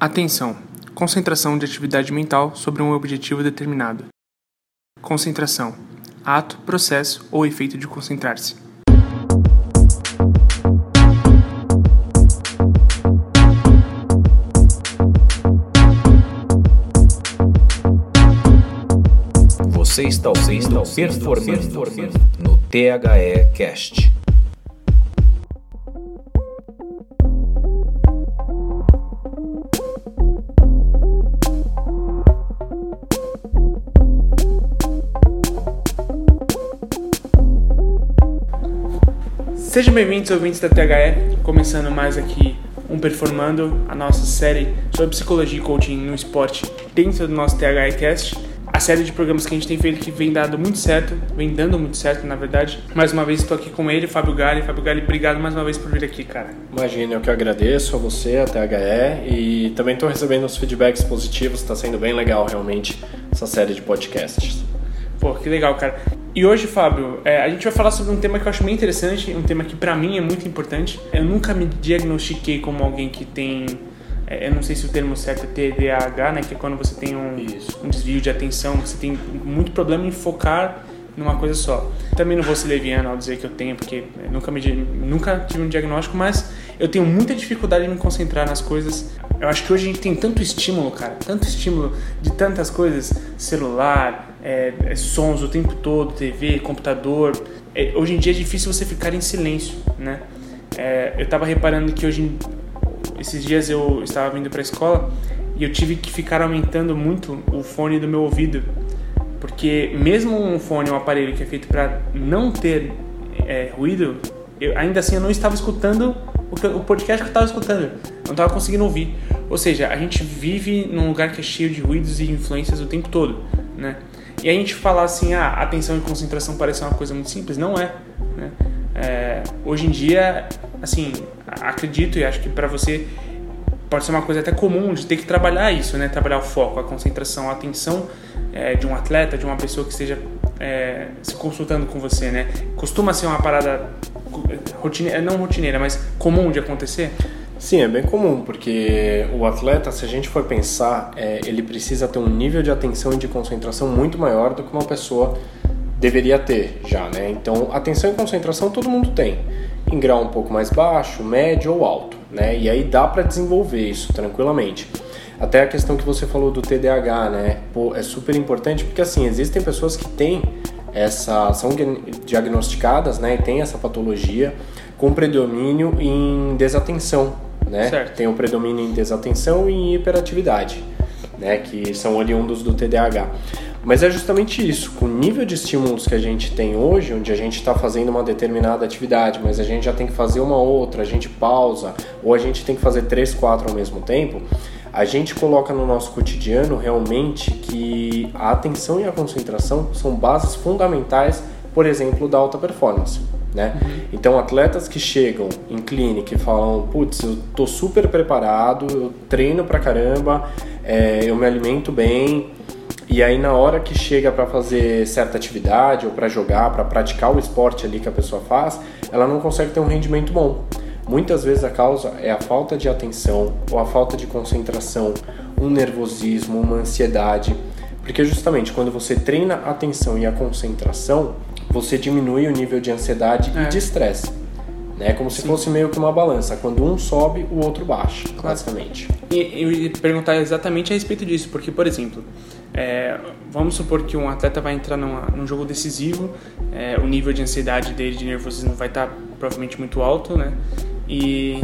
Atenção! Concentração de atividade mental sobre um objetivo determinado. Concentração: ato, processo ou efeito de concentrar-se. Você está ouvindo Performando no THE Cast. Sejam bem-vindos, ouvintes da THE, começando mais aqui um Performando, a nossa série sobre psicologia e coaching no esporte dentro do nosso THE Cast. A série de programas que a gente tem feito que vem dando muito certo, vem dando muito certo, na verdade. Mais uma vez estou aqui com ele, Fábio Gali. Fábio Gali, obrigado mais uma vez por vir aqui, cara. Imagina, eu que agradeço a você, a THE, e também estou recebendo os feedbacks positivos, está sendo bem legal realmente essa série de podcasts. Pô, que legal, cara. E hoje, Fábio, é, a gente vai falar sobre um tema que eu acho bem interessante, um tema que para mim é muito importante. Eu nunca me diagnostiquei como alguém que tem, é, eu não sei se o termo certo é TDAH, né, que é quando você tem um, um desvio de atenção, você tem muito problema em focar numa coisa só. Também não vou ser leviano ao dizer que eu tenho, porque nunca, me, nunca tive um diagnóstico, mas eu tenho muita dificuldade em me concentrar nas coisas. Eu acho que hoje a gente tem tanto estímulo, cara, tanto estímulo de tantas coisas, celular, é, é, sons o tempo todo, TV, computador. É, hoje em dia é difícil você ficar em silêncio, né? É, eu estava reparando que hoje, esses dias eu estava vindo para a escola e eu tive que ficar aumentando muito o fone do meu ouvido porque mesmo um fone, um aparelho que é feito para não ter é, ruído, eu, ainda assim eu não estava escutando o, podcast que eu estava escutando. Não estava conseguindo ouvir. Ou seja, a gente vive num lugar que é cheio de ruídos e influências o tempo todo, né? E a gente falar assim, ah, atenção e concentração parece uma coisa muito simples, não é, né? É, hoje em dia, assim, acredito e acho que para você pode ser uma coisa até comum de ter que trabalhar isso, né? Trabalhar o foco, a concentração, a atenção é, de um atleta, de uma pessoa que esteja é, se consultando com você, né? Costuma ser uma parada rotineira, não rotineira, mas comum de acontecer? Sim, é bem comum, porque o atleta, se a gente for pensar, é, ele precisa ter um nível de atenção e de concentração muito maior do que uma pessoa deveria ter já, né? Então, atenção e concentração todo mundo tem, em grau um pouco mais baixo, médio ou alto, né? E aí dá para desenvolver isso tranquilamente. Até a questão que você falou do TDAH, né? Pô, é super importante porque assim, existem pessoas que têm essa são diagnosticadas, né, e têm essa patologia com predomínio em desatenção, né? Certo. Tem o predomínio em desatenção e em hiperatividade, né, que são oriundos do TDAH. Mas é justamente isso, com o nível de estímulos que a gente tem hoje, onde a gente está fazendo uma determinada atividade, mas a gente já tem que fazer uma outra, a gente pausa, ou a gente tem que fazer três, quatro ao mesmo tempo, a gente coloca no nosso cotidiano realmente que a atenção e a concentração são bases fundamentais, por exemplo, da alta performance. Né? Uhum. Então, atletas que chegam em clínica e falam: Putz, eu tô super preparado, eu treino pra caramba, é, eu me alimento bem, e aí na hora que chega para fazer certa atividade ou para jogar, para praticar o esporte ali que a pessoa faz, ela não consegue ter um rendimento bom. Muitas vezes a causa é a falta de atenção ou a falta de concentração, um nervosismo, uma ansiedade. Porque justamente quando você treina a atenção e a concentração, você diminui o nível de ansiedade é. e de estresse. Né? Como se Sim. fosse meio que uma balança. Quando um sobe, o outro baixa, claro. basicamente. E eu ia perguntar exatamente a respeito disso, porque, por exemplo, é, vamos supor que um atleta vai entrar numa, num jogo decisivo, é, o nível de ansiedade dele, de nervosismo vai estar provavelmente muito alto, né? E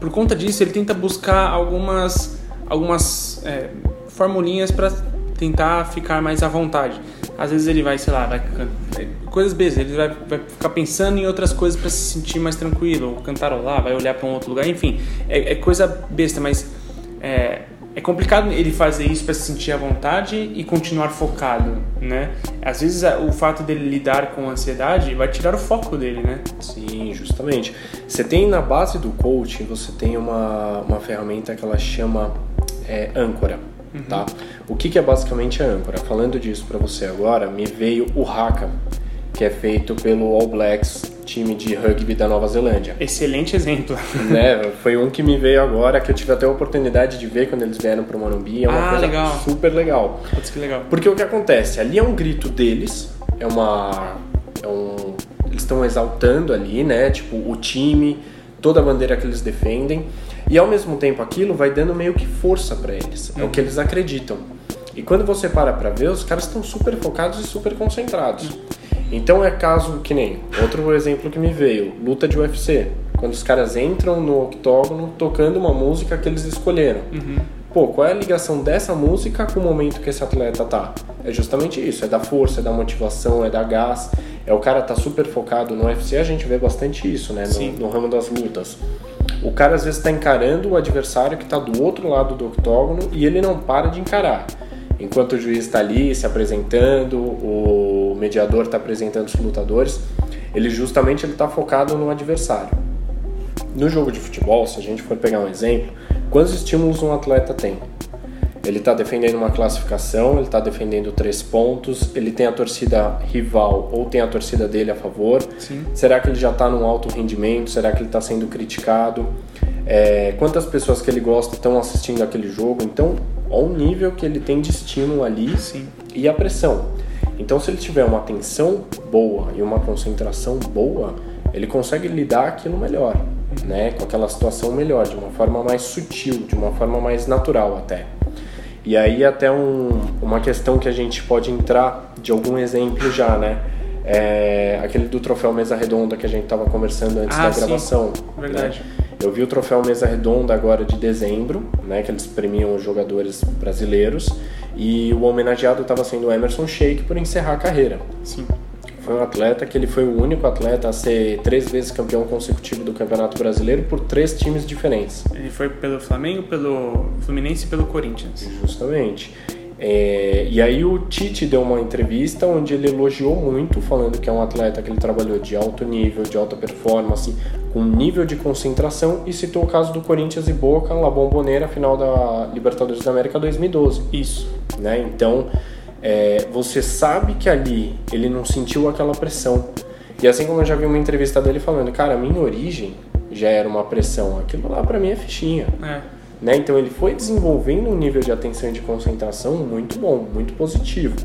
por conta disso ele tenta buscar algumas algumas é, formulinhas para tentar ficar mais à vontade. Às vezes ele vai, sei lá, vai é, coisas bestas, ele vai, vai ficar pensando em outras coisas para se sentir mais tranquilo, ou cantarolar, vai olhar para um outro lugar, enfim, é, é coisa besta, mas é, é complicado ele fazer isso para se sentir à vontade e continuar focado, né? Às vezes o fato dele lidar com ansiedade vai tirar o foco dele, né? Sim, justamente. Você tem na base do coaching, você tem uma, uma ferramenta que ela chama é, âncora, uhum. tá? O que, que é basicamente a âncora? Falando disso para você agora, me veio o Haka, que é feito pelo All Blacks time de rugby da Nova Zelândia. Excelente exemplo. né? Foi um que me veio agora, que eu tive até a oportunidade de ver quando eles vieram para o Morumbi. É uma ah, coisa legal. super legal. Putz, que legal. Porque o que acontece? Ali é um grito deles, é uma. É um, eles estão exaltando ali, né? Tipo, o time, toda a bandeira que eles defendem. E ao mesmo tempo aquilo vai dando meio que força para eles. É o que eles acreditam. E quando você para pra ver, os caras estão super focados e super concentrados. Então é caso que nem outro exemplo que me veio, luta de UFC. Quando os caras entram no octógono tocando uma música que eles escolheram. Pô, qual é a ligação dessa música com o momento que esse atleta tá? É justamente isso, é da força, é da motivação, é da gás. É o cara tá super focado no UFC, a gente vê bastante isso, né? Sim. No, no ramo das lutas. O cara às vezes está encarando o adversário que está do outro lado do octógono e ele não para de encarar. Enquanto o juiz está ali se apresentando, o mediador está apresentando os lutadores, ele justamente ele está focado no adversário. No jogo de futebol, se a gente for pegar um exemplo, quantos estímulos um atleta tem? Ele está defendendo uma classificação, ele está defendendo três pontos, ele tem a torcida rival ou tem a torcida dele a favor. Sim. Será que ele já está num alto rendimento? Será que ele está sendo criticado? É, quantas pessoas que ele gosta estão assistindo aquele jogo? Então, ao nível que ele tem de estímulo ali Sim. e a pressão. Então, se ele tiver uma atenção boa e uma concentração boa, ele consegue lidar aquilo melhor, né? Com aquela situação melhor, de uma forma mais sutil, de uma forma mais natural até. E aí até um, uma questão que a gente pode entrar de algum exemplo já, né? É aquele do troféu Mesa Redonda que a gente estava conversando antes Ah, da sim. gravação. Verdade. né? Eu vi o troféu Mesa Redonda agora de dezembro, né? Que eles premiam os jogadores brasileiros. E o homenageado estava sendo o Emerson Sheik por encerrar a carreira. Sim. Foi um atleta que ele foi o único atleta a ser três vezes campeão consecutivo do Campeonato Brasileiro por três times diferentes. Ele foi pelo Flamengo, pelo Fluminense e pelo Corinthians. Justamente. É, e aí o Tite deu uma entrevista onde ele elogiou muito, falando que é um atleta que ele trabalhou de alto nível, de alta performance, com nível de concentração e citou o caso do Corinthians e Boca na Bombonera, final da Libertadores da América 2012. Isso. Né? Então, é, você sabe que ali ele não sentiu aquela pressão. E assim como eu já vi uma entrevista dele falando, cara, minha origem já era uma pressão, aquilo lá pra mim é fichinha. É. Né? Então ele foi desenvolvendo um nível de atenção e de concentração muito bom, muito positivo.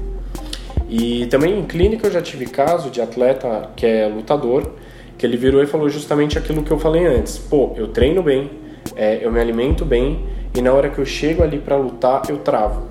E também em clínica eu já tive caso de atleta que é lutador, que ele virou e falou justamente aquilo que eu falei antes. Pô, eu treino bem, é, eu me alimento bem e na hora que eu chego ali para lutar eu travo.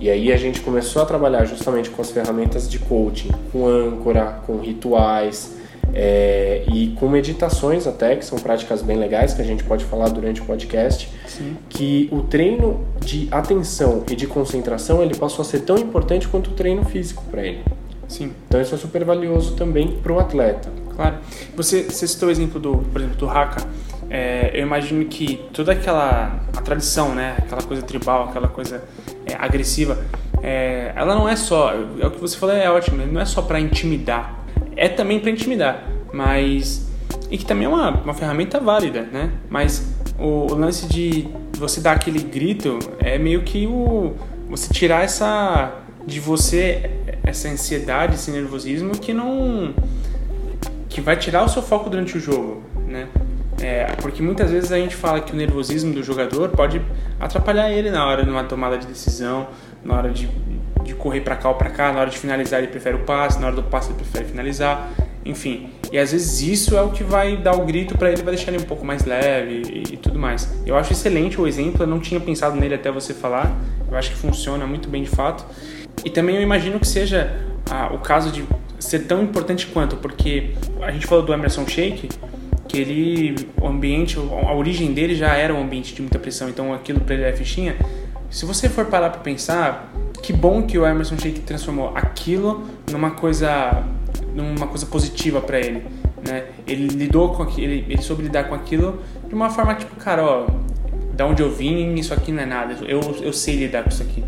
E aí a gente começou a trabalhar justamente com as ferramentas de coaching, com âncora, com rituais é, e com meditações até, que são práticas bem legais que a gente pode falar durante o podcast, Sim. que o treino de atenção e de concentração ele passou a ser tão importante quanto o treino físico para ele. Sim. Então isso é super valioso também para o atleta. Claro. Você, você citou o exemplo do, por exemplo, do Haka. É, eu imagino que toda aquela a tradição, né, aquela coisa tribal, aquela coisa é, agressiva, é, ela não é só, é o que você falou é ótimo, não é só para intimidar, é também para intimidar, mas e que também é uma, uma ferramenta válida, né? Mas o, o lance de você dar aquele grito é meio que o você tirar essa de você essa ansiedade, esse nervosismo que não que vai tirar o seu foco durante o jogo, né? É, porque muitas vezes a gente fala que o nervosismo do jogador pode atrapalhar ele na hora de uma tomada de decisão, na hora de, de correr para cá ou para cá, na hora de finalizar ele prefere o passe, na hora do passe ele prefere finalizar, enfim. E às vezes isso é o que vai dar o grito para ele, vai deixar ele um pouco mais leve e, e tudo mais. Eu acho excelente o exemplo, eu não tinha pensado nele até você falar, eu acho que funciona muito bem de fato. E também eu imagino que seja ah, o caso de ser tão importante quanto, porque a gente falou do Emerson Sheik, que ele, o ambiente, a origem dele já era um ambiente de muita pressão, então aquilo para ele é fichinha. Se você for parar para pensar, que bom que o Emerson Sheik transformou aquilo numa coisa, numa coisa positiva para ele, né? Ele lidou com aquilo, ele, ele soube lidar com aquilo de uma forma tipo, cara, ó, da onde eu vim, isso aqui não é nada, eu, eu sei lidar com isso aqui.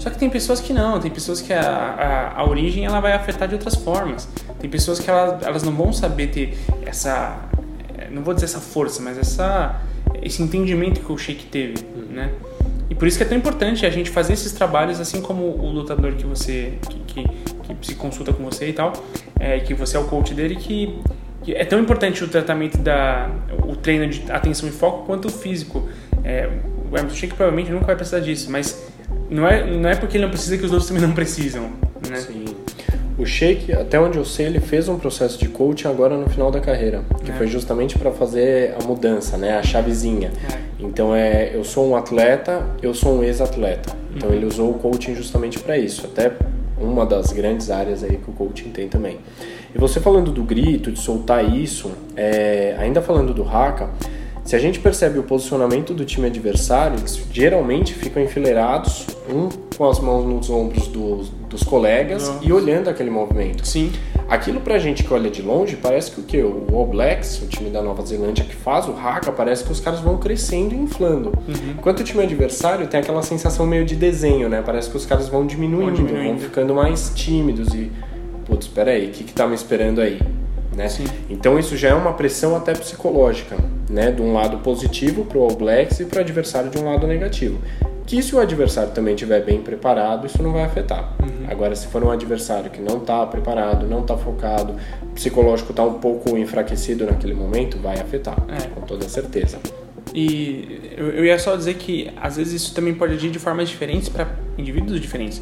Só que tem pessoas que não, tem pessoas que a, a, a origem ela vai afetar de outras formas. Tem pessoas que elas, elas não vão saber ter essa, não vou dizer essa força, mas essa, esse entendimento que o Sheik teve, né? E por isso que é tão importante a gente fazer esses trabalhos, assim como o lutador que você, que, que, que se consulta com você e tal, é, que você é o coach dele, que, que é tão importante o tratamento da o treino de atenção e foco quanto o físico. É, o Emerson Sheik provavelmente nunca vai precisar disso, mas não é, não é porque ele não precisa que os outros também não precisam, né? Sim. O Sheik, até onde eu sei, ele fez um processo de coaching agora no final da carreira, que É. foi justamente para fazer a mudança, né, a chavezinha. É. Então é, eu sou um atleta, eu sou um ex-atleta. Então Uhum. ele usou o coaching justamente para isso, até uma das grandes áreas aí que o coaching tem também. E você falando do grito, de soltar isso, é, ainda falando do haka, se a gente percebe o posicionamento do time adversário, eles geralmente ficam enfileirados, um com as mãos nos ombros dos, dos colegas Nossa. e olhando aquele movimento. Sim, Aquilo pra gente que olha de longe, parece que o que? O All Blacks, o time da Nova Zelândia que faz o haka, parece que os caras vão crescendo e inflando. Uhum. Enquanto o time adversário tem aquela sensação meio de desenho, né? Parece que os caras vão diminuindo, Vão vão, diminuindo. ficando mais tímidos e, putz, peraí, o que que tá me esperando aí? Né? Então isso já é uma pressão até psicológica, né? De um lado positivo pro All Blacks e pro adversário de um lado negativo. Que se o adversário também estiver bem preparado, isso não vai afetar. Agora, se for um adversário que não está preparado, não está focado, o psicológico está um pouco enfraquecido naquele momento, vai afetar, É. com toda certeza. E eu, eu ia só dizer que às vezes isso também pode agir de formas diferentes para indivíduos diferentes.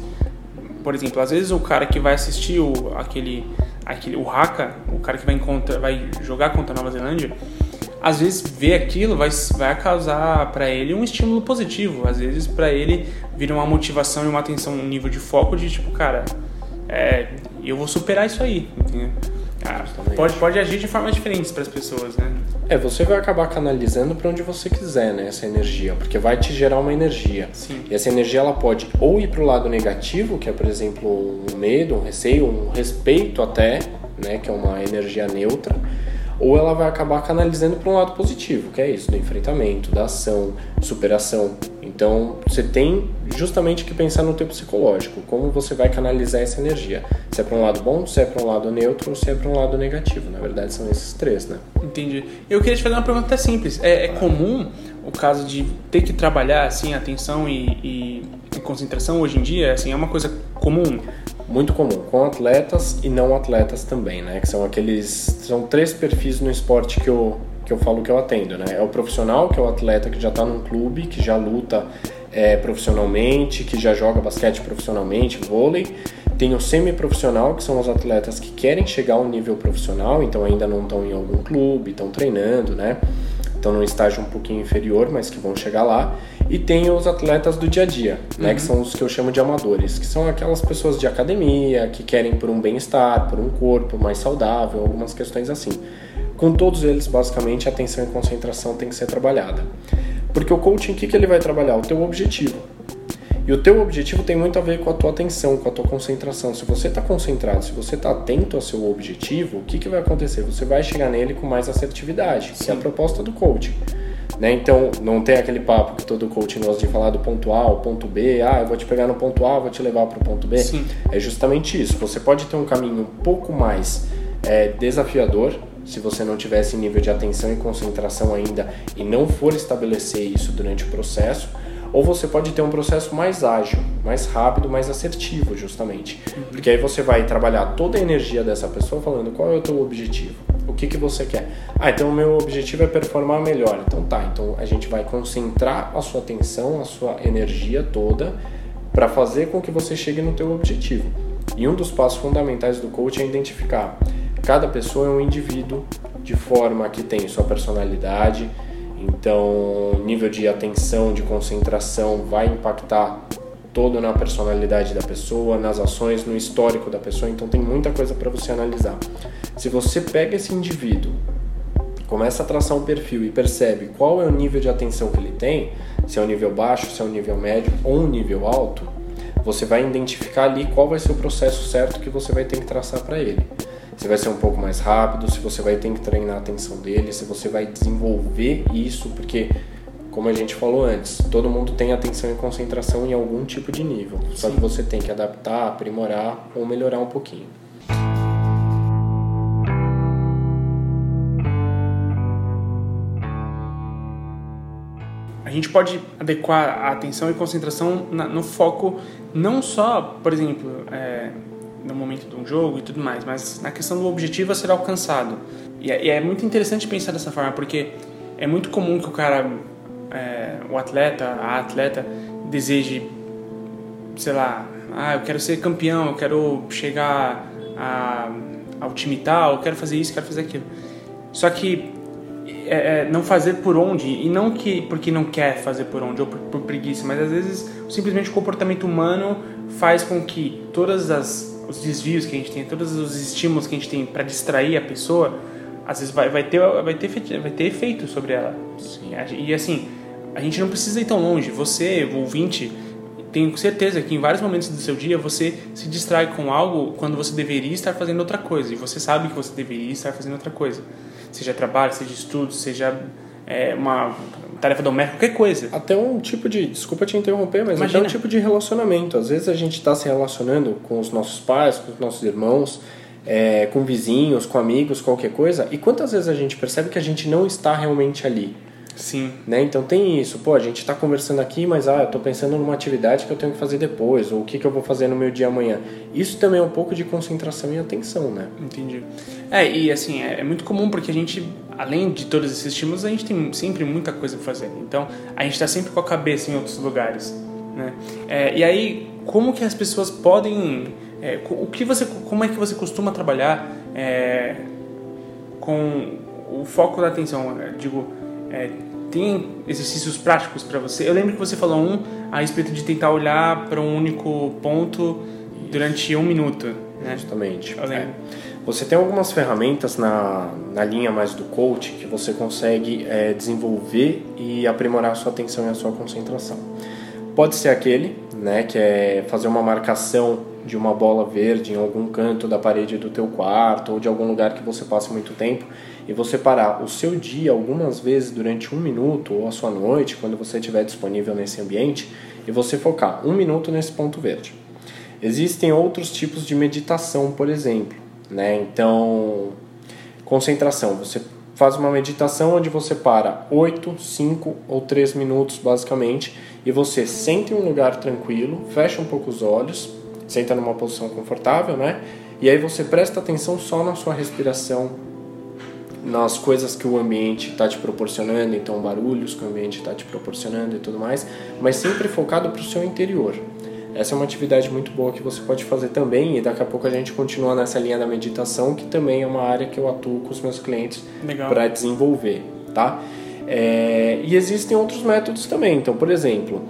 Por exemplo, às vezes o cara que vai assistir o, aquele, aquele o Haka, o cara que vai, encontra, vai jogar contra a Nova Zelândia, às vezes ver aquilo vai, vai causar para ele um estímulo positivo. Às vezes para ele vira uma motivação e uma atenção, um nível de foco de tipo, cara, é, eu vou superar isso aí, entendeu? Ah, pode, pode agir de formas diferentes para as pessoas, né? É, você vai acabar canalizando para onde você quiser, né, essa energia, porque vai te gerar uma energia. Sim. E essa energia ela pode ou ir para o lado negativo, que é, por exemplo, um medo, um receio, um respeito até, né, que é uma energia neutra, ou ela vai acabar canalizando para um lado positivo, que é isso, do enfrentamento, da ação, superação. Então, você tem justamente que pensar no teu psicológico, como você vai canalizar essa energia. Se é para um lado bom, se é para um lado neutro ou se é para um lado negativo. Na verdade, são esses três, né? Entendi. Eu queria te fazer uma pergunta simples. É, é comum o caso de ter que trabalhar assim atenção e, e- e concentração hoje em dia? Assim, é uma coisa comum? Muito comum, com atletas e não atletas também, né? Que são aqueles. São três perfis no esporte que eu, que eu falo que eu atendo, né? É o profissional, que é o atleta que já está num clube, que já luta é, profissionalmente, que já joga basquete profissionalmente, vôlei. Tem o semi-profissional, que são os atletas que querem chegar ao nível profissional, então ainda não estão em algum clube, estão treinando, né? Estão num estágio um pouquinho inferior, mas que vão chegar lá. E tem os atletas do dia a dia, né? Que são os que eu chamo de amadores, que são aquelas pessoas de academia, que querem por um bem-estar, por um corpo mais saudável, algumas questões assim. Com todos eles, basicamente, a atenção e concentração tem que ser trabalhada. Porque o coaching, o que, que ele vai trabalhar? O teu objetivo. E o teu objetivo tem muito a ver com a tua atenção, com a tua concentração. Se você está concentrado, se você está atento ao seu objetivo, o que, que vai acontecer? Você vai chegar nele com mais assertividade, que é a proposta do coaching. Né? Então, não tem aquele papo que todo coaching gosta de falar do ponto A ao ponto B. Ah, eu vou te pegar no ponto A, vou te levar para o ponto B. Sim. É justamente isso. Você pode ter um caminho um pouco mais é, desafiador se você não tiver esse nível de atenção e concentração ainda e não for estabelecer isso durante o processo, ou você pode ter um processo mais ágil, mais rápido, mais assertivo, justamente. Porque aí você vai trabalhar toda a energia dessa pessoa falando qual é o teu objetivo, o que, que você quer. Ah, então o meu objetivo é performar melhor. Então tá, então a gente vai concentrar a sua atenção, a sua energia toda para fazer com que você chegue no teu objetivo. E um dos passos fundamentais do coach é identificar cada pessoa é um indivíduo de forma que tem sua personalidade, então nível de atenção, de concentração vai impactar todo na personalidade da pessoa, nas ações, no histórico da pessoa, então tem muita coisa para você analisar. Se você pega esse indivíduo, começa a traçar um perfil e percebe qual é o nível de atenção que ele tem, se é um nível baixo, se é um nível médio ou um nível alto, você vai identificar ali qual vai ser o processo certo que você vai ter que traçar para ele. Se vai ser um pouco mais rápido, se você vai ter que treinar a atenção dele, se você vai desenvolver isso, porque como a gente falou antes, todo mundo tem atenção e concentração em algum tipo de nível. Só que você tem que adaptar, aprimorar ou melhorar um pouquinho. A gente pode adequar a atenção e concentração no foco, não só, por exemplo, é, no momento de um jogo e tudo mais, mas na questão do objetivo a ser alcançado. E é, e é muito interessante pensar dessa forma, porque é muito comum que o cara, é, o atleta, a atleta, deseje, sei lá, ah, eu quero ser campeão, eu quero chegar a, ao time tal, eu quero fazer isso, quero fazer aquilo. Só que é, é, não fazer por onde, e não que porque não quer fazer por onde ou por, por preguiça, mas às vezes simplesmente o comportamento humano faz com que todas as os desvios que a gente tem, todos os estímulos que a gente tem para distrair a pessoa, às vezes vai, vai, ter, vai, ter, vai ter efeito sobre ela. Sim. E assim, a gente não precisa ir tão longe. Você, ouvinte, tenho certeza que em vários momentos do seu dia você se distrai com algo quando você deveria estar fazendo outra coisa. E você sabe que você deveria estar fazendo outra coisa. Seja trabalho, seja estudo, seja é, uma tarefa doméstica, qualquer coisa. Até um tipo de. Desculpa te interromper, mas Imagina. até um tipo de relacionamento. Às vezes a gente está se relacionando com os nossos pais, com os nossos irmãos, é, com vizinhos, com amigos, qualquer coisa, e quantas vezes a gente percebe que a gente não está realmente ali? Sim. Né? Então tem isso, pô, a gente está conversando aqui, mas ah, eu estou pensando numa atividade que eu tenho que fazer depois, ou o que, que eu vou fazer no meu dia amanhã. Isso também é um pouco de concentração e atenção, né? Entendi. É, e assim, é, é muito comum porque a gente, além de todos esses estímulos, a gente tem sempre muita coisa para fazer. Então, a gente está sempre com a cabeça em outros lugares, né? É, e aí, como que as pessoas podem... É, o que você, como é que você costuma trabalhar é, com o foco da atenção? Digo é, tem exercícios práticos para você? Eu lembro que você falou um a respeito de tentar olhar para um único ponto durante um minuto. Né? Justamente. É. Você tem algumas ferramentas na, na linha mais do coach que você consegue é, desenvolver e aprimorar a sua atenção e a sua concentração. Pode ser aquele, né, que é fazer uma marcação de uma bola verde em algum canto da parede do teu quarto ou de algum lugar que você passe muito tempo e você parar o seu dia algumas vezes durante um minuto ou a sua noite, quando você estiver disponível nesse ambiente, e você focar um minuto nesse ponto verde. Existem outros tipos de meditação, por exemplo, né? Então, concentração. Você faz uma meditação onde você para 8, 5 ou 3 minutos, basicamente, e você senta em um lugar tranquilo, fecha um pouco os olhos, senta numa posição confortável, né? E aí você presta atenção só na sua respiração nas coisas que o ambiente está te proporcionando, então barulhos que o ambiente está te proporcionando e tudo mais, mas sempre focado para o seu interior. Essa é uma atividade muito boa que você pode fazer também e daqui a pouco a gente continua nessa linha da meditação, que também é uma área que eu atuo com os meus clientes para desenvolver, tá? É, e existem outros métodos também. Então, por exemplo,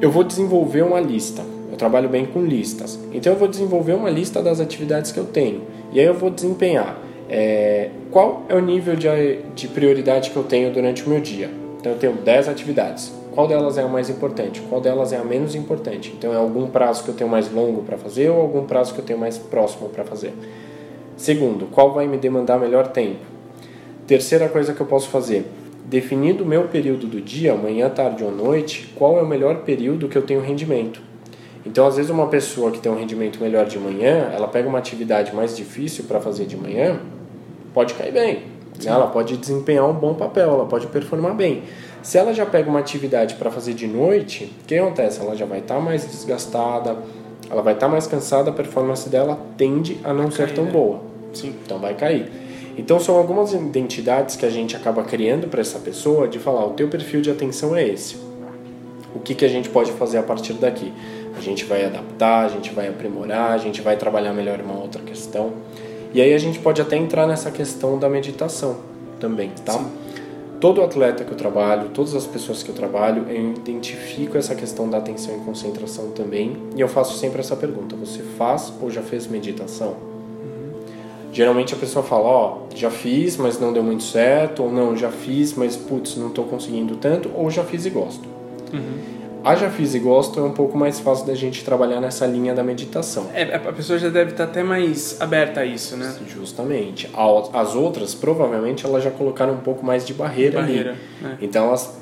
eu vou desenvolver uma lista. Eu trabalho bem com listas. Então, eu vou desenvolver uma lista das atividades que eu tenho. E aí eu vou desempenhar é, qual é o nível de, de prioridade que eu tenho durante o meu dia. Então eu tenho 10 atividades. Qual delas é a mais importante? Qual delas é a menos importante? Então é algum prazo que eu tenho mais longo para fazer ou algum prazo que eu tenho mais próximo para fazer? Segundo, qual vai me demandar melhor tempo? Terceira coisa que eu posso fazer, definido o meu período do dia, manhã, tarde ou noite, qual é o melhor período que eu tenho rendimento? Então, às vezes, uma pessoa que tem um rendimento melhor de manhã, ela pega uma atividade mais difícil para fazer de manhã, pode cair bem. Ela pode desempenhar um bom papel, ela pode performar bem. Se ela já pega uma atividade para fazer de noite, o que acontece? Ela já vai estar tá mais desgastada, ela vai estar tá mais cansada, a performance dela tende a não vai ser cair, tão né? boa. Sim. Então vai cair. Então são algumas identidades que a gente acaba criando para essa pessoa de falar, o teu perfil de atenção é esse. O que, que a gente pode fazer a partir daqui? A gente vai adaptar, a gente vai aprimorar, a gente vai trabalhar melhor uma outra questão. E aí a gente pode até entrar nessa questão da meditação também, tá? Sim. Todo atleta que eu trabalho, todas as pessoas que eu trabalho, eu identifico essa questão da atenção e concentração também. E eu faço sempre essa pergunta: você faz ou já fez meditação? Uhum. Geralmente a pessoa fala: Ó, oh, já fiz, mas não deu muito certo, ou não, já fiz, mas putz, não estou conseguindo tanto, ou já fiz e gosto. Uhum a já fiz e gosto é um pouco mais fácil da gente trabalhar nessa linha da meditação. É, a pessoa já deve estar até mais aberta a isso, né? Justamente. As outras, provavelmente, elas já colocaram um pouco mais de barreira, barreira ali. É. Então elas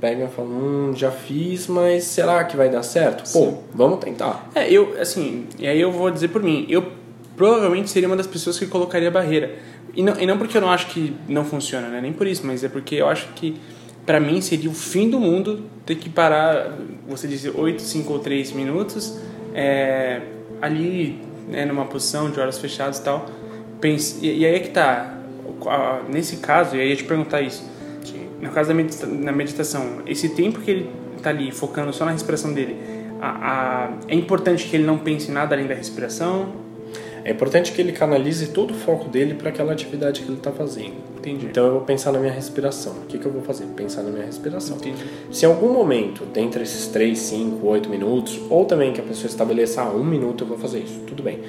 pegam e falam, hum, já fiz, mas será que vai dar certo? Sim. Pô, vamos tentar. É, eu, assim, e aí eu vou dizer por mim, eu provavelmente seria uma das pessoas que colocaria barreira. E não, e não porque eu não acho que não funciona, né? Nem por isso, mas é porque eu acho que para mim seria o fim do mundo ter que parar, você disse 8, 5 ou 3 minutos, é, ali né, numa posição de olhos fechados e tal. Pense, e, e aí é que tá. Nesse caso, e aí eu ia te perguntar isso. No caso da medita na meditação, esse tempo que ele tá ali focando só na respiração dele, a, a- é importante que ele não pense em nada além da respiração? É importante que ele canalize todo o foco dele para aquela atividade que ele está fazendo. Entendi. Então eu vou pensar na minha respiração. O que, que eu vou fazer? Pensar na minha respiração. Entendi. Se em algum momento, dentre esses 3, 5, 8 minutos, ou também que a pessoa estabeleça, ah, um minuto eu vou fazer isso, tudo bem.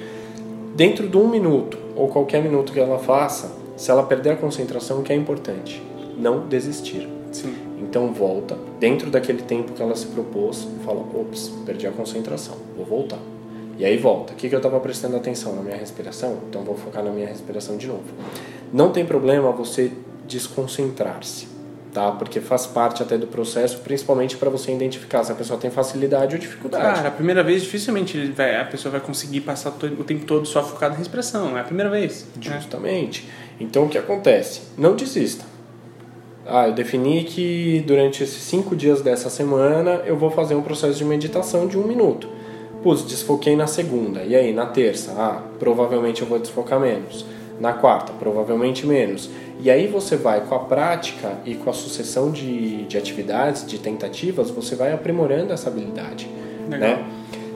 Dentro de um minuto, ou qualquer minuto que ela faça, se ela perder a concentração, o que é importante? Não desistir. Sim. Então volta, dentro daquele tempo que ela se propôs, fala, ops, perdi a concentração, vou voltar. E aí volta. O que, que eu estava prestando atenção na minha respiração? Então vou focar na minha respiração de novo. Não tem problema você desconcentrar-se, tá? Porque faz parte até do processo, principalmente para você identificar se a pessoa tem facilidade ou dificuldade. Cara, a primeira vez dificilmente ele vai, a pessoa vai conseguir passar o tempo todo só focado na respiração. É a primeira vez. né? Justamente. Então o que acontece? Não desista. Ah, eu defini que durante esses cinco dias dessa semana eu vou fazer um processo de meditação de um minuto. Putz, desfoquei na segunda. E aí, na terça? Ah, provavelmente eu vou desfocar menos. Na quarta, provavelmente menos. E aí você vai com a prática e com a sucessão de, de atividades, de tentativas, você vai aprimorando essa habilidade. Legal. Né?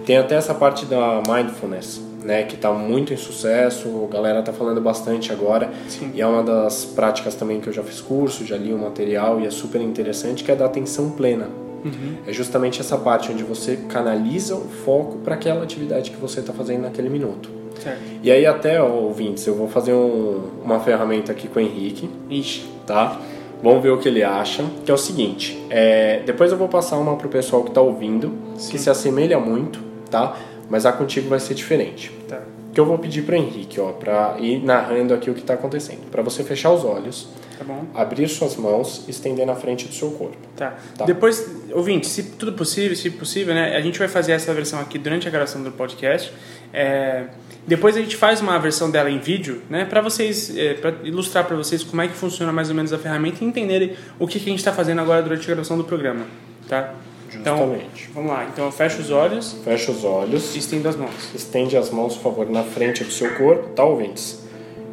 Tem até essa parte da mindfulness, né, que está muito em sucesso, a galera tá falando bastante agora. Sim. E é uma das práticas também que eu já fiz curso, já li o material e é super interessante, que é da atenção plena. Uhum. É justamente essa parte onde você canaliza o foco para aquela atividade que você está fazendo naquele minuto. Certo. E aí até, ó, ouvintes, eu vou fazer um- uma ferramenta aqui com o Henrique, Ixi. tá? Vamos ver o que ele acha, que é o seguinte, é, depois eu vou passar uma pro pessoal que está ouvindo, que se assemelha muito, tá? Mas a contigo vai ser diferente. Tá. que eu vou pedir para Henrique, ó, para ir narrando aqui o que está acontecendo. Para você fechar os olhos, Tá bom? abrir suas mãos e estender na frente do seu corpo. Tá. Tá. Depois, ouvinte, se tudo possível, se possível, né? A gente vai fazer essa versão aqui durante a gravação do podcast. É, depois a gente faz uma versão dela em vídeo, né? Para vocês, é, para ilustrar para vocês como é que funciona mais ou menos a ferramenta e entenderem o que, que a gente está fazendo agora durante a gravação do programa, tá? Então, Justamente. vamos lá. Então, eu fecho os olhos Fecha os olhos, e estendo as mãos. estende as mãos, por favor, na frente do seu corpo, tá, ouvintes?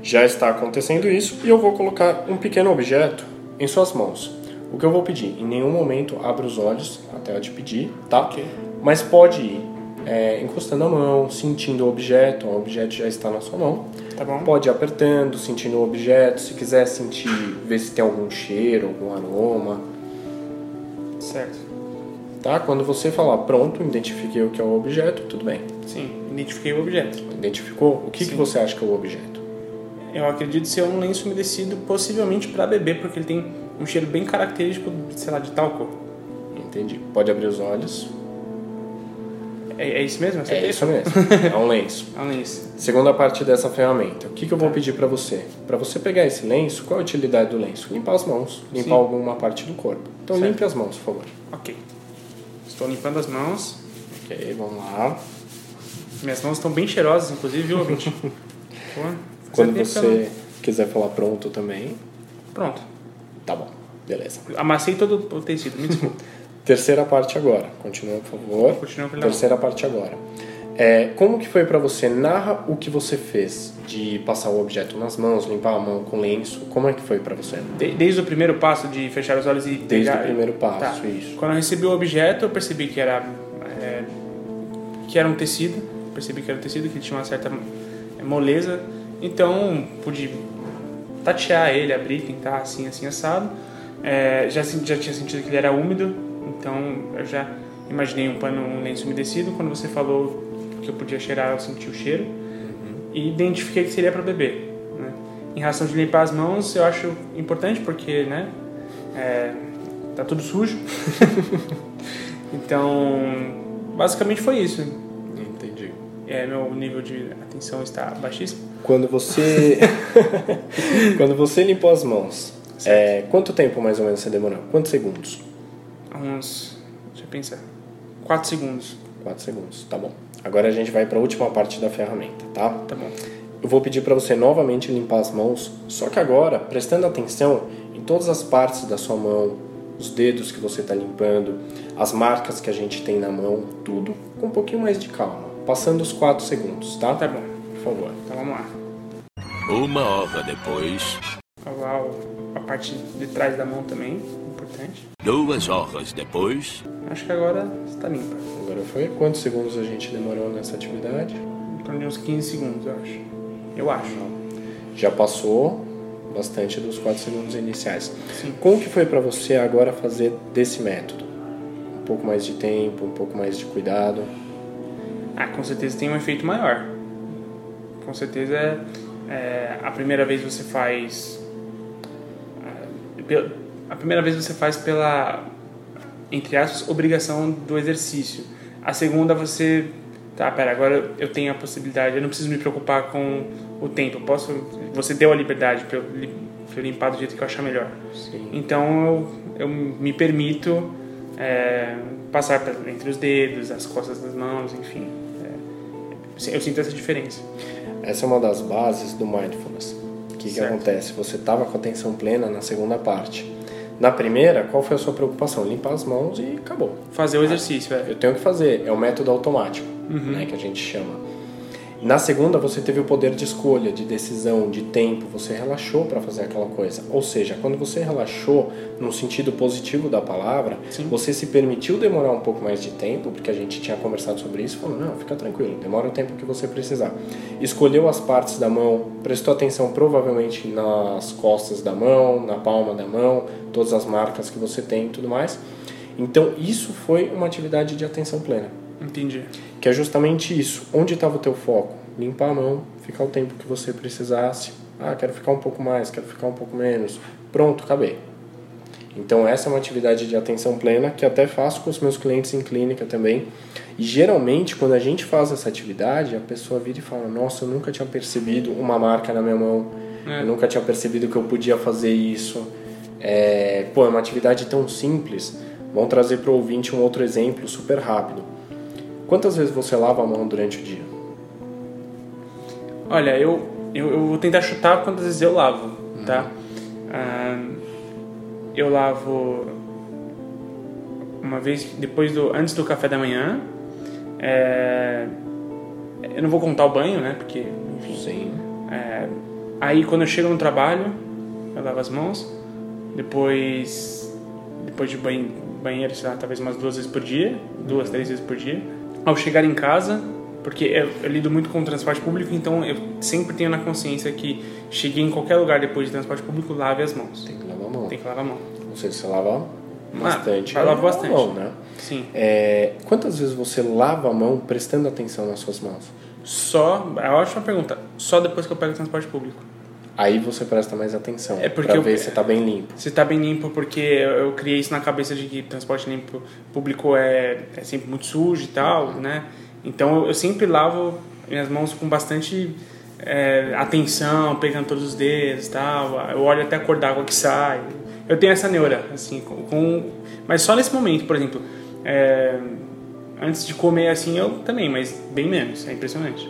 Já está acontecendo isso e eu vou colocar um pequeno objeto em suas mãos. O que eu vou pedir? Em nenhum momento abra os olhos até eu te pedir, tá? Ok. Mas pode ir é, encostando a mão, sentindo o objeto, o objeto já está na sua mão. Tá bom? Pode ir apertando, sentindo o objeto. Se quiser sentir, ver se tem algum cheiro, algum aroma. Certo. Tá? Quando você falar pronto, identifiquei o que é o objeto, tudo bem. Sim, identifiquei o objeto. Identificou? O que, que você acha que é o objeto? Eu acredito ser um lenço umedecido, possivelmente para bebê, porque ele tem um cheiro bem característico, sei lá, de talco. Entendi. Pode abrir os olhos. É, é isso mesmo? É isso mesmo. É um lenço. É um lenço. Segunda parte dessa ferramenta. O que, que eu vou pedir para você? Para você pegar esse lenço, qual a utilidade do lenço? Limpar as mãos, limpar Sim. alguma parte do corpo. Então Certo. limpe as mãos, por favor. Ok. Estou limpando as mãos. Ok, vamos lá. Minhas mãos estão bem cheirosas, inclusive, viu, ouvinte? Quando você quiser falar pronto também, Pronto. tá bom. Beleza. Amassei todo o tecido, me desculpa. Terceira parte agora. Continua, por favor. Continua na Terceira parte agora. É, como que foi para você? Narra o que você fez de passar o objeto nas mãos, limpar a mão com lenço. Como é que foi para você? De- desde o primeiro passo de fechar os olhos e Desde pegar... o primeiro passo, Tá. isso. Quando eu recebi o objeto, eu percebi que era é, que era um tecido, percebi que era um tecido que tinha uma certa é, moleza, então pude tatear ele, abrir, tentar assim, assim assado. É, já já tinha sentido que ele era úmido, então eu já imaginei um pano, um lenço umedecido. Quando você falou que eu podia cheirar, eu senti o cheiro e identifiquei que seria para beber. Né? Em relação de limpar as mãos, eu acho importante porque, né, é, tá tudo sujo. então, basicamente foi isso. É, meu nível de atenção está baixíssimo. Quando você quando você limpou as mãos, é, quanto tempo mais ou menos você demorou? Quantos segundos? Uns, deixa eu pensar, 4 segundos. 4 segundos, tá bom. Agora a gente vai para a última parte da ferramenta, tá? Tá bom. Eu vou pedir para você novamente limpar as mãos, só que agora prestando atenção em todas as partes da sua mão, os dedos que você está limpando, as marcas que a gente tem na mão, tudo com um pouquinho mais de calma. Passando os 4 segundos, tá? Tá bom. Por favor. Então vamos lá. Uma hora depois, Lavar o- a parte de trás da mão também, importante. duas horas depois, Acho que agora está limpa. Agora foi. Quantos segundos a gente demorou nessa atividade? Em torno de uns 15 segundos, eu acho. Eu acho. Já passou bastante dos 4 segundos iniciais. Sim. Como que foi para você agora fazer desse método? Um pouco mais de tempo, um pouco mais de cuidado. Ah, com certeza tem um efeito maior. Com certeza é, a primeira vez você faz. é, A primeira vez você faz pela, entre aspas, obrigação do exercício. A segunda você. Tá, pera, agora eu tenho a possibilidade, eu não preciso me preocupar com o tempo. Eu posso. Você deu a liberdade para eu, eu limpar do jeito que eu achar melhor. Sim. Então eu, eu me permito é, passar entre os dedos, as costas das mãos, enfim. Eu sinto essa diferença. Essa é uma das bases do mindfulness. O que, que acontece? Você estava com atenção plena na segunda parte. Na primeira, qual foi a sua preocupação? Limpar as mãos e acabou. Fazer o exercício, é. Eu tenho que fazer, é o método automático, né, que a gente chama. Na segunda, você teve o poder de escolha, de decisão, de tempo, você relaxou para fazer aquela coisa. Ou seja, quando você relaxou no sentido positivo da palavra, Sim. você se permitiu demorar um pouco mais de tempo, porque a gente tinha conversado sobre isso, falou: "Não, fica tranquilo, demora o tempo que você precisar". Escolheu as partes da mão, prestou atenção provavelmente nas costas da mão, na palma da mão, todas as marcas que você tem e tudo mais. Então, isso foi uma atividade de atenção plena, Entendi. Que é justamente isso. Onde estava o teu foco? Limpar a mão, ficar o tempo que você precisasse. Ah, quero ficar um pouco mais, quero ficar um pouco menos. Pronto, acabei. Então, essa é uma atividade de atenção plena que até faço com os meus clientes em clínica também. E geralmente, quando a gente faz essa atividade, a pessoa vira e fala: Nossa, eu nunca tinha percebido uma marca na minha mão, É. eu nunca tinha percebido que eu podia fazer isso. É, pô, é uma atividade tão simples. Vamos trazer para o ouvinte um outro exemplo super rápido. Quantas vezes você lava a mão durante o dia? Olha, eu, eu, eu vou tentar chutar quantas vezes eu lavo, tá? Ah, eu lavo uma vez depois do antes do café da manhã. É, eu não vou contar o banho, né? Porque, enfim. Sim. É, aí quando eu chego no trabalho, eu lavo as mãos. Depois, depois de banho, banheiro, sei lá, talvez umas duas vezes por dia, duas, três vezes por dia. Ao chegar em casa, porque eu, eu lido muito com o transporte público, então eu sempre tenho na consciência que cheguei em qualquer lugar depois de transporte público, lave as mãos. Tem que lavar a mão. Tem que lavar a mão. Ou seja, você lava bastante. eu lavo a bastante. Mão, né? Sim. É, quantas vezes você lava a mão prestando atenção nas suas mãos? Só, é uma ótima pergunta. Só depois que eu pego o transporte público. Aí você presta mais atenção. É porque pra eu- ver se tá bem limpo. Se tá bem limpo, porque eu, eu criei isso na cabeça de que transporte limpo público é, é sempre muito sujo e tal, né? Então eu, eu sempre lavo minhas mãos com bastante é, atenção, pegando todos os dedos e tal. Eu olho até a cor d'água que sai. Eu tenho essa neura, assim, com, com- mas só nesse momento, por exemplo. é, antes de comer, assim, eu também, mas bem menos. É impressionante.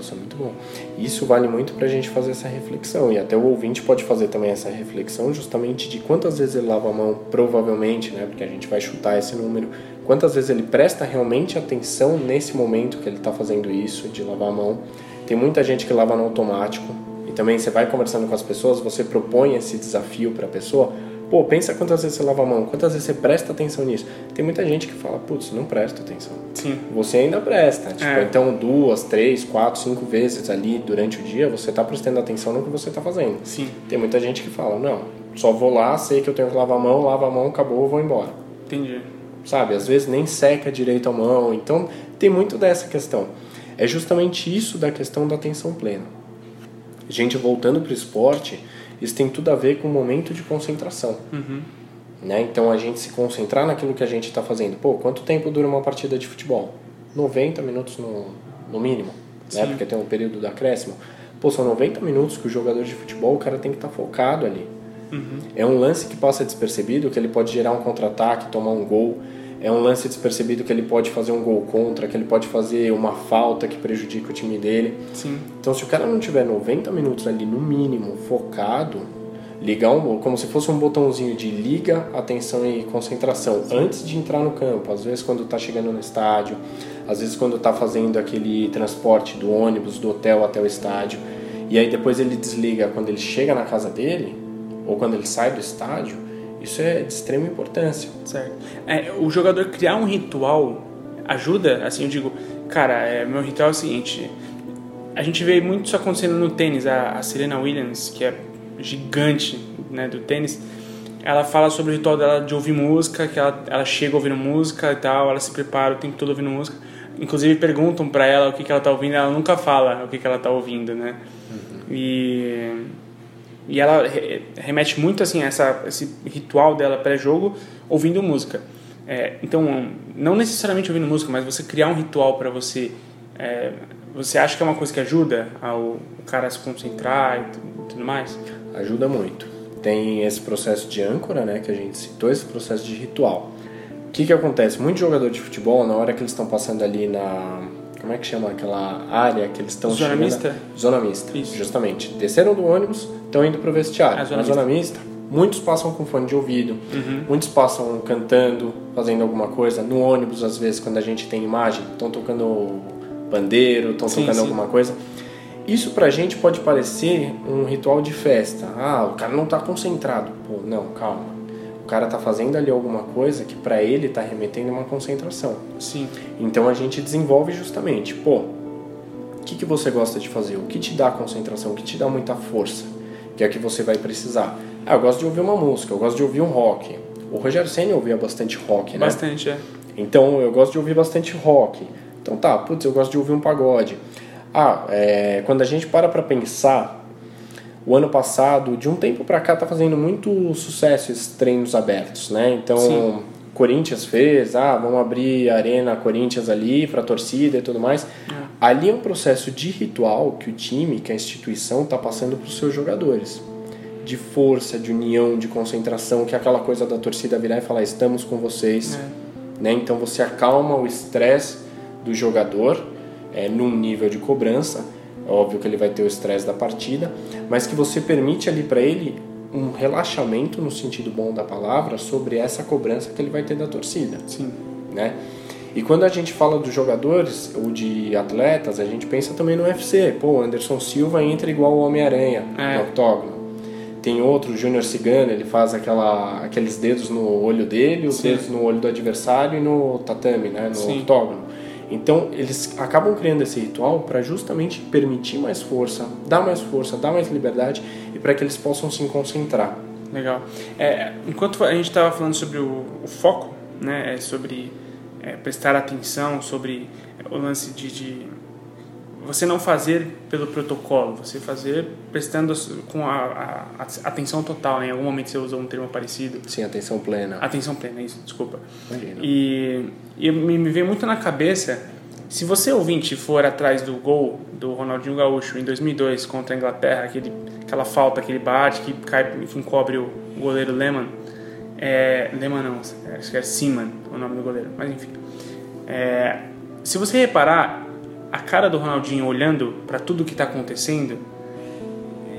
Isso é muito bom. Isso vale muito pra gente fazer essa reflexão. E até o ouvinte pode fazer também essa reflexão justamente de quantas vezes ele lava a mão, provavelmente, né? Porque a gente vai chutar esse número. Quantas vezes ele presta realmente atenção nesse momento que ele está fazendo isso, de lavar a mão. Tem muita gente que lava no automático. E também você vai conversando com as pessoas, você propõe esse desafio para a pessoa. Pô, pensa quantas vezes você lava a mão, quantas vezes você presta atenção nisso. Tem muita gente que fala, putz, não presta atenção Sim. você ainda presta. Tipo, É. então duas, três, quatro, cinco vezes ali durante o dia você está prestando atenção no que você está fazendo. Sim. Tem muita gente que fala, não, só vou lá, sei que eu tenho que lavar a mão, lavo a mão, acabou, vou embora. Entendi. Sabe? Às vezes nem seca direito a mão. Então tem muito dessa questão. É justamente isso da questão da atenção plena. Gente, voltando para o esporte, isso tem tudo a ver com o momento de concentração. Uhum. Né? Então a gente se concentrar naquilo que a gente está fazendo. Pô, quanto tempo dura uma partida de futebol? 90 minutos no, no mínimo, né? Porque tem um período do acréscimo. Pô, são 90 minutos que o jogador de futebol, o cara tem que estar focado ali. É um lance que passa despercebido, que ele pode gerar um contra-ataque, tomar um gol. É um lance despercebido que ele pode fazer um gol contra, que ele pode fazer uma falta que prejudica o time dele. Sim. Então, se o cara não tiver 90 minutos ali no mínimo focado, ligar um, como se fosse um botãozinho de liga, atenção e concentração antes de entrar no campo. Às vezes quando está chegando no estádio, às vezes quando está fazendo aquele transporte do ônibus do hotel até o estádio. E aí depois ele desliga quando ele chega na casa dele ou quando ele sai do estádio. Isso é de extrema importância. Certo. É, o jogador criar um ritual ajuda, assim, eu digo, cara, é, meu ritual é o seguinte. A gente vê muito isso acontecendo no tênis. A, a Serena Williams, que é gigante né, do tênis, ela fala sobre o ritual dela de ouvir música, que ela, ela chega ouvindo música e tal, ela se prepara o tempo todo ouvindo música. Inclusive perguntam para ela o que, que ela tá ouvindo, ela nunca fala o que, que ela tá ouvindo, né? Uhum. E e ela remete muito assim a essa, esse ritual dela pré-jogo ouvindo música. É, então, não necessariamente ouvindo música, mas você criar um ritual para você. É, você acha que é uma coisa que ajuda ao cara a se concentrar e tudo mais? Ajuda muito. Tem esse processo de âncora, né, que a gente citou, esse processo de ritual. O que, que acontece? Muitos jogadores de futebol, na hora que eles estão passando ali na. Como é que chama aquela área que eles estão Zona mista? Zona mista, Isso. justamente. Desceram do ônibus, estão indo para o vestiário. zona na zona mista, muitos passam com fone de ouvido, uhum. muitos passam cantando, fazendo alguma coisa. No ônibus, às vezes, quando a gente tem imagem, estão tocando bandeiro, estão tocando sim. alguma coisa. Isso pra gente pode parecer um ritual de festa. Ah, o cara não tá concentrado. Pô, não, calma. O cara tá fazendo ali alguma coisa que para ele tá remetendo uma concentração. Sim. Então a gente desenvolve justamente, pô, o que, que você gosta de fazer? O que te dá concentração? O que te dá muita força? Que é o que você vai precisar. Ah, eu gosto de ouvir uma música, eu gosto de ouvir um rock. O Rogério Senna ouvia bastante rock, né? Bastante, é. Então eu gosto de ouvir bastante rock. Então tá, putz, eu gosto de ouvir um pagode. Ah, é, quando a gente para para pensar, o ano passado, de um tempo para cá, tá fazendo muito sucesso esses treinos abertos, né? Então, Sim. Corinthians fez, ah, vamos abrir a Arena Corinthians ali para torcida e tudo mais. É. Ali é um processo de ritual que o time, que a instituição está passando para os seus jogadores. De força, de união, de concentração, que é aquela coisa da torcida virar e falar: estamos com vocês. É. Né? Então você acalma o estresse do jogador é, num nível de cobrança. Óbvio que ele vai ter o estresse da partida, mas que você permite ali para ele um relaxamento no sentido bom da palavra sobre essa cobrança que ele vai ter da torcida. Sim. Né? E quando a gente fala dos jogadores ou de atletas, a gente pensa também no UFC. Pô, Anderson Silva entra igual o Homem-Aranha é. no octógono. Tem outro, o Júnior Cigano, ele faz aquela, aqueles dedos no olho dele, os Sim. dedos no olho do adversário e no tatame, né, no Sim. octógono. Então, eles acabam criando esse ritual para justamente permitir mais força, dar mais força, dar mais liberdade e para que eles possam se concentrar. Legal. É, enquanto a gente estava falando sobre o, o, foco, né, é a é, prestar atenção, sobre o lance de, de, você não fazer pelo protocolo, você fazer prestando com a, a, a, atenção total. Né? Em algum momento você usou um termo parecido. Sim, atenção plena. Atenção plena, isso, desculpa. Imagina. E, e me, me veio muito na cabeça, se você ouvinte for atrás do gol do Ronaldinho Gaúcho em 2002 contra a Inglaterra, aquele, aquela falta que ele bate, que cai, enfim, cobre o goleiro Lehmann, é, Lehmann não, acho que é Seaman o nome do goleiro, mas enfim. É, se você reparar, a cara do Ronaldinho olhando para tudo que está acontecendo,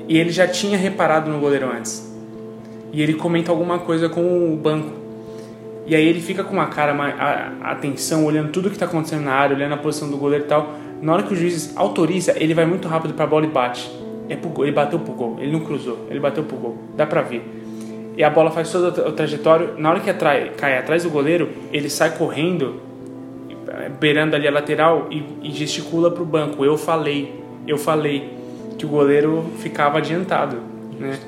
e ele já tinha reparado no goleiro antes. E ele comenta alguma coisa com o banco. E aí ele fica com uma cara, uma atenção, olhando tudo que está acontecendo na área, olhando a posição do goleiro e tal. Na hora que o juiz autoriza, ele vai muito rápido para a bola e bate. É pro gol, ele bateu pro gol, ele não cruzou, ele bateu pro gol. Dá pra ver. E a bola faz todo o trajetório. Na hora que atrai, cai atrás do goleiro, ele sai correndo beirando ali a lateral e, e gesticula para o banco. Eu falei, eu falei que o goleiro ficava adiantado. Né?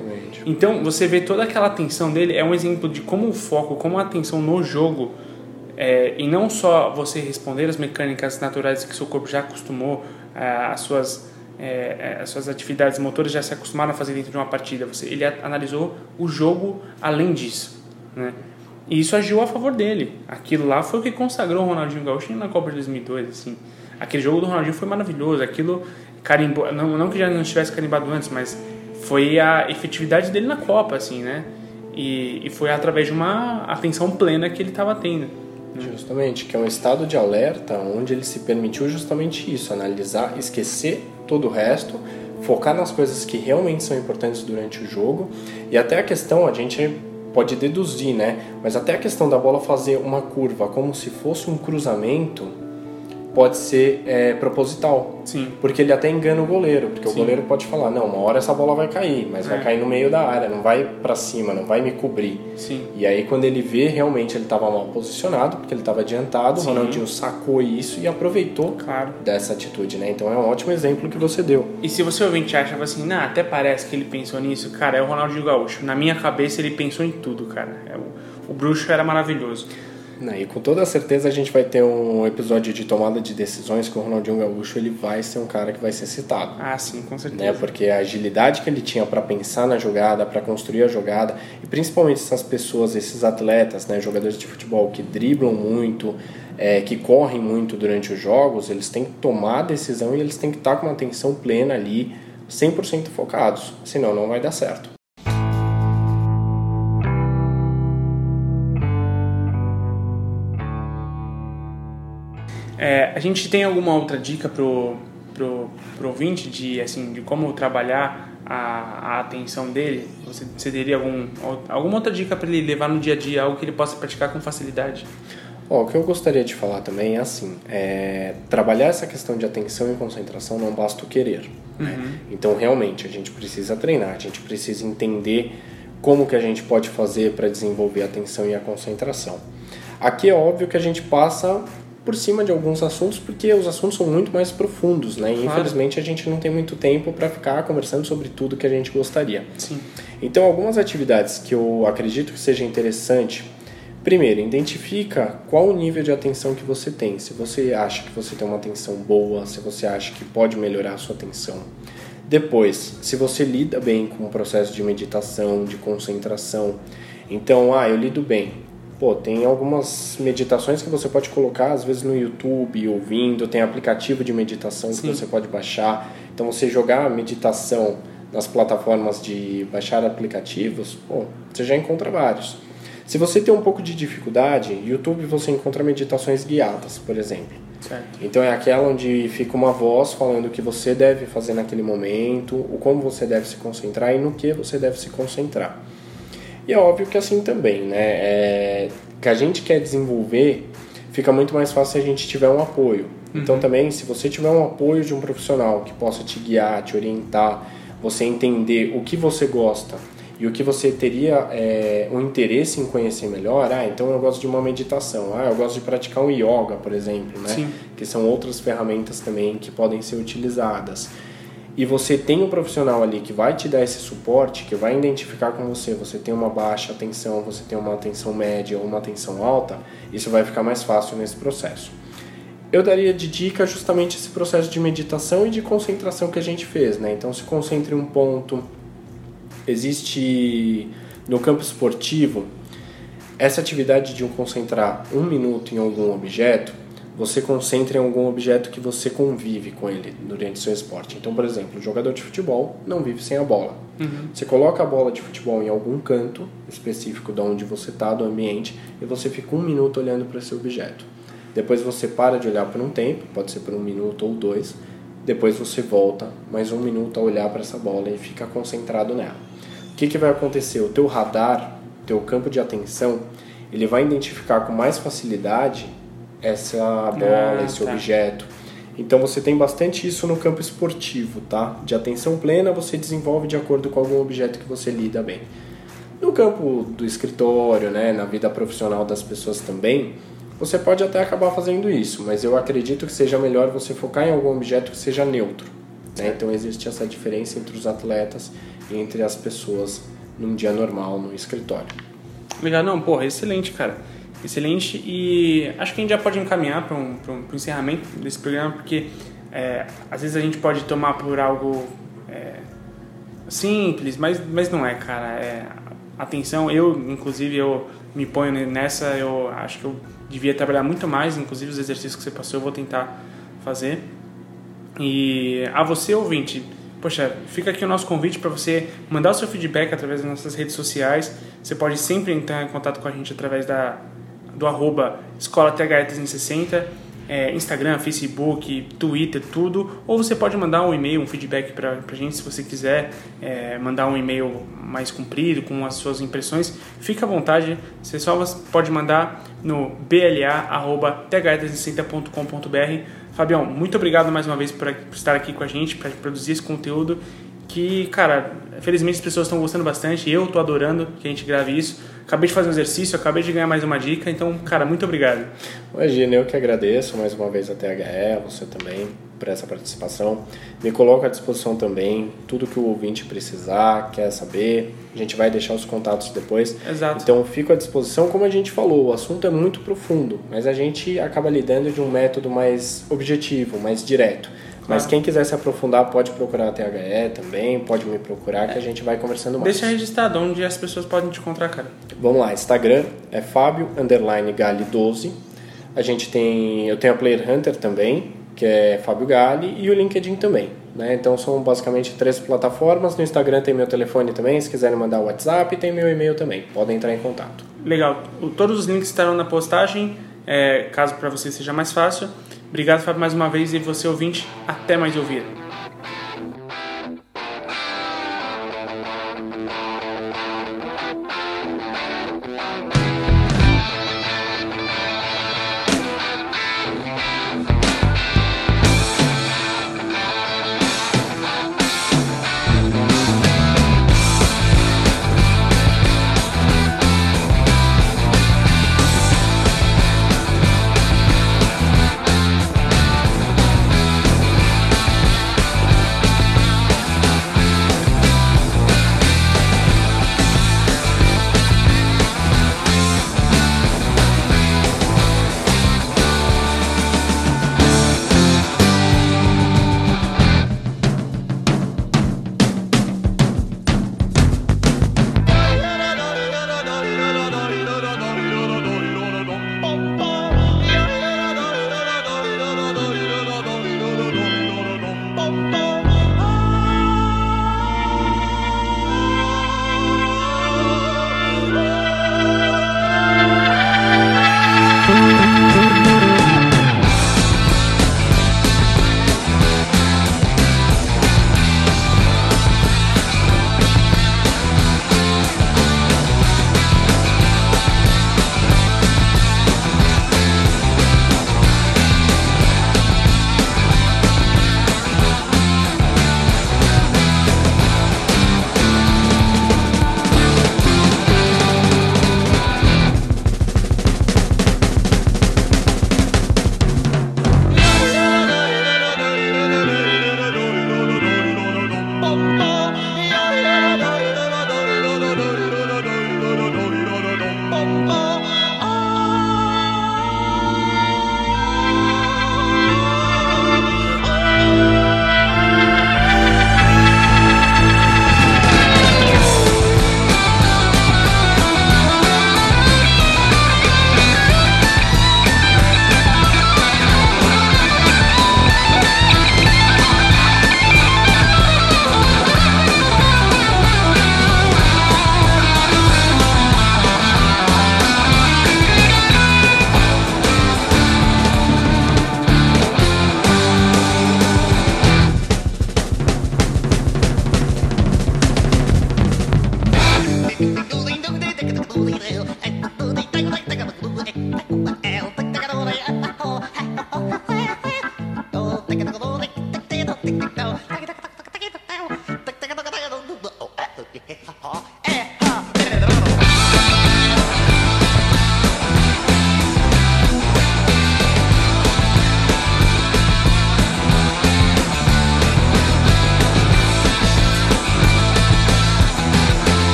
Então você vê toda aquela atenção dele é um exemplo de como o foco, como a atenção no jogo é, e não só você responder as mecânicas naturais que seu corpo já acostumou, é, as suas é, é, as suas atividades motoras já se acostumaram a fazer dentro de uma partida. Você, ele analisou o jogo além disso, né? E isso agiu a favor dele. Aquilo lá foi o que consagrou o Ronaldinho Gaúcho na Copa de 2002, assim. Aquele jogo do Ronaldinho foi maravilhoso. Aquilo carimbou, não, não que já não tivesse carimbado antes, mas foi a efetividade dele na Copa, assim, né? E, e foi através de uma atenção plena que ele estava tendo. Né? Justamente, que é um estado de alerta onde ele se permitiu justamente isso, analisar, esquecer todo o resto focar nas coisas que realmente são importantes durante o jogo e até a questão a gente pode deduzir, né? Mas até a questão da bola fazer uma curva como se fosse um cruzamento pode ser é, proposital. Sim. Porque ele até engana o goleiro, porque Sim. o goleiro pode falar, não, uma hora essa bola vai cair, mas vai É. cair no meio da área, não vai para cima, não vai me cobrir. Sim. E aí quando ele vê, realmente ele estava mal posicionado, porque ele estava adiantado, Sim. o Ronaldinho sacou isso e aproveitou Claro. dessa atitude, né? Então é um ótimo exemplo que você deu. E se você ouvinte acha assim, nah, até parece que ele pensou nisso, cara, é o Ronaldinho Gaúcho. Na minha cabeça ele pensou em tudo, cara. É, o, o bruxo era maravilhoso. Né, E com toda certeza a gente vai ter um episódio de tomada de decisões com o Ronaldinho Gaúcho, ele vai ser um cara que vai ser citado. Ah, sim, com certeza. né? Porque a agilidade que ele tinha para pensar na jogada, para construir a jogada, e principalmente essas pessoas, esses atletas, né, jogadores de futebol que driblam muito, é, que correm muito durante os jogos, eles têm que tomar a decisão e eles têm que estar com uma atenção plena ali, 100% focados, senão não vai dar certo. É, a gente tem alguma outra dica pro, pro, pro ouvinte de, assim, de como trabalhar a, a atenção dele? Você, você teria algum, alguma outra dica para ele levar no dia a dia, algo que ele possa praticar com facilidade? Ó, o que eu gostaria de falar também é assim, é, trabalhar essa questão de atenção e concentração não basta o querer. Né? Então, realmente, a gente precisa treinar, a gente precisa entender como que a gente pode fazer para desenvolver a atenção e a concentração. Aqui é óbvio que a gente passa por cima de alguns assuntos, porque os assuntos são muito mais profundos, né? E, Claro. infelizmente, a gente não tem muito tempo para ficar conversando sobre tudo que a gente gostaria. Sim. Então, algumas atividades que eu acredito que seja interessante. Primeiro, identifica qual o nível de atenção que você tem. Se você acha que você tem uma atenção boa, se você acha que pode melhorar a sua atenção. Depois, se você lida bem com o processo de meditação, de concentração. Então, ah, eu lido bem. Pô, tem algumas meditações que você pode colocar, às vezes no YouTube, ouvindo, tem aplicativo de meditação Sim. que você pode baixar. Então, você jogar meditação nas plataformas de baixar aplicativos, pô, você já encontra vários. Se você tem um pouco de dificuldade, YouTube você encontra meditações guiadas, por exemplo. Certo. Então é aquela onde fica uma voz falando o que você deve fazer naquele momento, o como você deve se concentrar e no que você deve se concentrar. E é óbvio que assim também, né? É, que a gente quer desenvolver, fica muito mais fácil se a gente tiver um apoio. Então também, se você tiver um apoio de um profissional que possa te guiar, te orientar, você entender o que você gosta e o que você teria é, um interesse em conhecer melhor, ah, então eu gosto de uma meditação, ah, eu gosto de praticar um yoga, por exemplo, né? Sim. Que são outras ferramentas também que podem ser utilizadas. E você tem um profissional ali que vai te dar esse suporte, que vai identificar com você, você tem uma baixa atenção, você tem uma atenção média ou uma atenção alta, isso vai ficar mais fácil nesse processo. Eu daria de dica justamente esse processo de meditação e de concentração que a gente fez, né? Então se concentre em um ponto. Existe no campo esportivo essa atividade de um concentrar um minuto em algum objeto, você concentra em algum objeto que você convive com ele durante seu esporte. Então, por exemplo, o jogador de futebol não vive sem a bola. Você coloca a bola de futebol em algum canto específico de onde você está, do ambiente, e você fica um minuto olhando para esse objeto. Depois você para de olhar por um tempo, pode ser por um minuto ou dois. Depois você volta mais um minuto a olhar para essa bola e fica concentrado nela. O que, que vai acontecer? O teu radar, teu campo de atenção, ele vai identificar com mais facilidade essa bola, Ah, esse tá. objeto. Então você tem bastante isso no campo esportivo, tá? De atenção plena você desenvolve de acordo com algum objeto que você lida bem. No campo do escritório, né, na vida profissional das pessoas também, você pode até acabar fazendo isso, mas eu acredito que seja melhor você focar em algum objeto que seja neutro. Né? Então existe essa diferença entre os atletas e entre as pessoas num dia normal no escritório. Legal, não, porra, excelente, cara. Excelente. E acho que a gente já pode encaminhar para um, um, um encerramento desse programa, porque é, às vezes a gente pode tomar por algo é, simples, mas, mas não é, cara. É, atenção, eu, inclusive, eu me ponho nessa, eu acho que eu devia trabalhar muito mais, inclusive os exercícios que você passou eu vou tentar fazer. E a você, ouvinte, poxa, fica aqui o nosso convite para você mandar o seu feedback através das nossas redes sociais. Você pode sempre entrar em contato com a gente através da, do arroba Escola THE360 é, Instagram, Facebook, Twitter, tudo. Ou você pode mandar um e-mail, um feedback para a gente se você quiser é, mandar um e-mail mais comprido com as suas impressões. Fica à vontade, você só pode mandar no bla.th360.com.br. Fabião, muito obrigado mais uma vez por estar aqui com a gente, para produzir esse conteúdo que, cara, felizmente as pessoas estão gostando bastante, eu tô adorando que a gente grave isso. Acabei de fazer um exercício, acabei de ganhar mais uma dica, então, cara, muito obrigado. Imagina, eu que agradeço mais uma vez a THE, você também, por essa participação. Me coloco à disposição também, tudo que o ouvinte precisar, quer saber, a gente vai deixar os contatos depois. Exato. Então, fico à disposição, como a gente falou, o assunto é muito profundo, mas a gente acaba lidando de um método mais objetivo, mais direto. Mas quem quiser se aprofundar pode procurar a THE também, pode me procurar que a gente vai conversando mais. Deixa registrado onde as pessoas podem te encontrar, cara. Vamos lá, Instagram é Fábio underline Gali 12. A gente tem, eu tenho a Player Hunter também, que é Fábio Gali, e o LinkedIn também. Né? Então são basicamente três plataformas. No Instagram tem meu telefone também, se quiserem mandar o WhatsApp, tem meu e-mail também. Podem entrar em contato. Legal. Todos os links estarão na postagem, é, caso para você seja mais fácil. Obrigado, Fábio, mais uma vez. E você, ouvinte, até mais ouvir.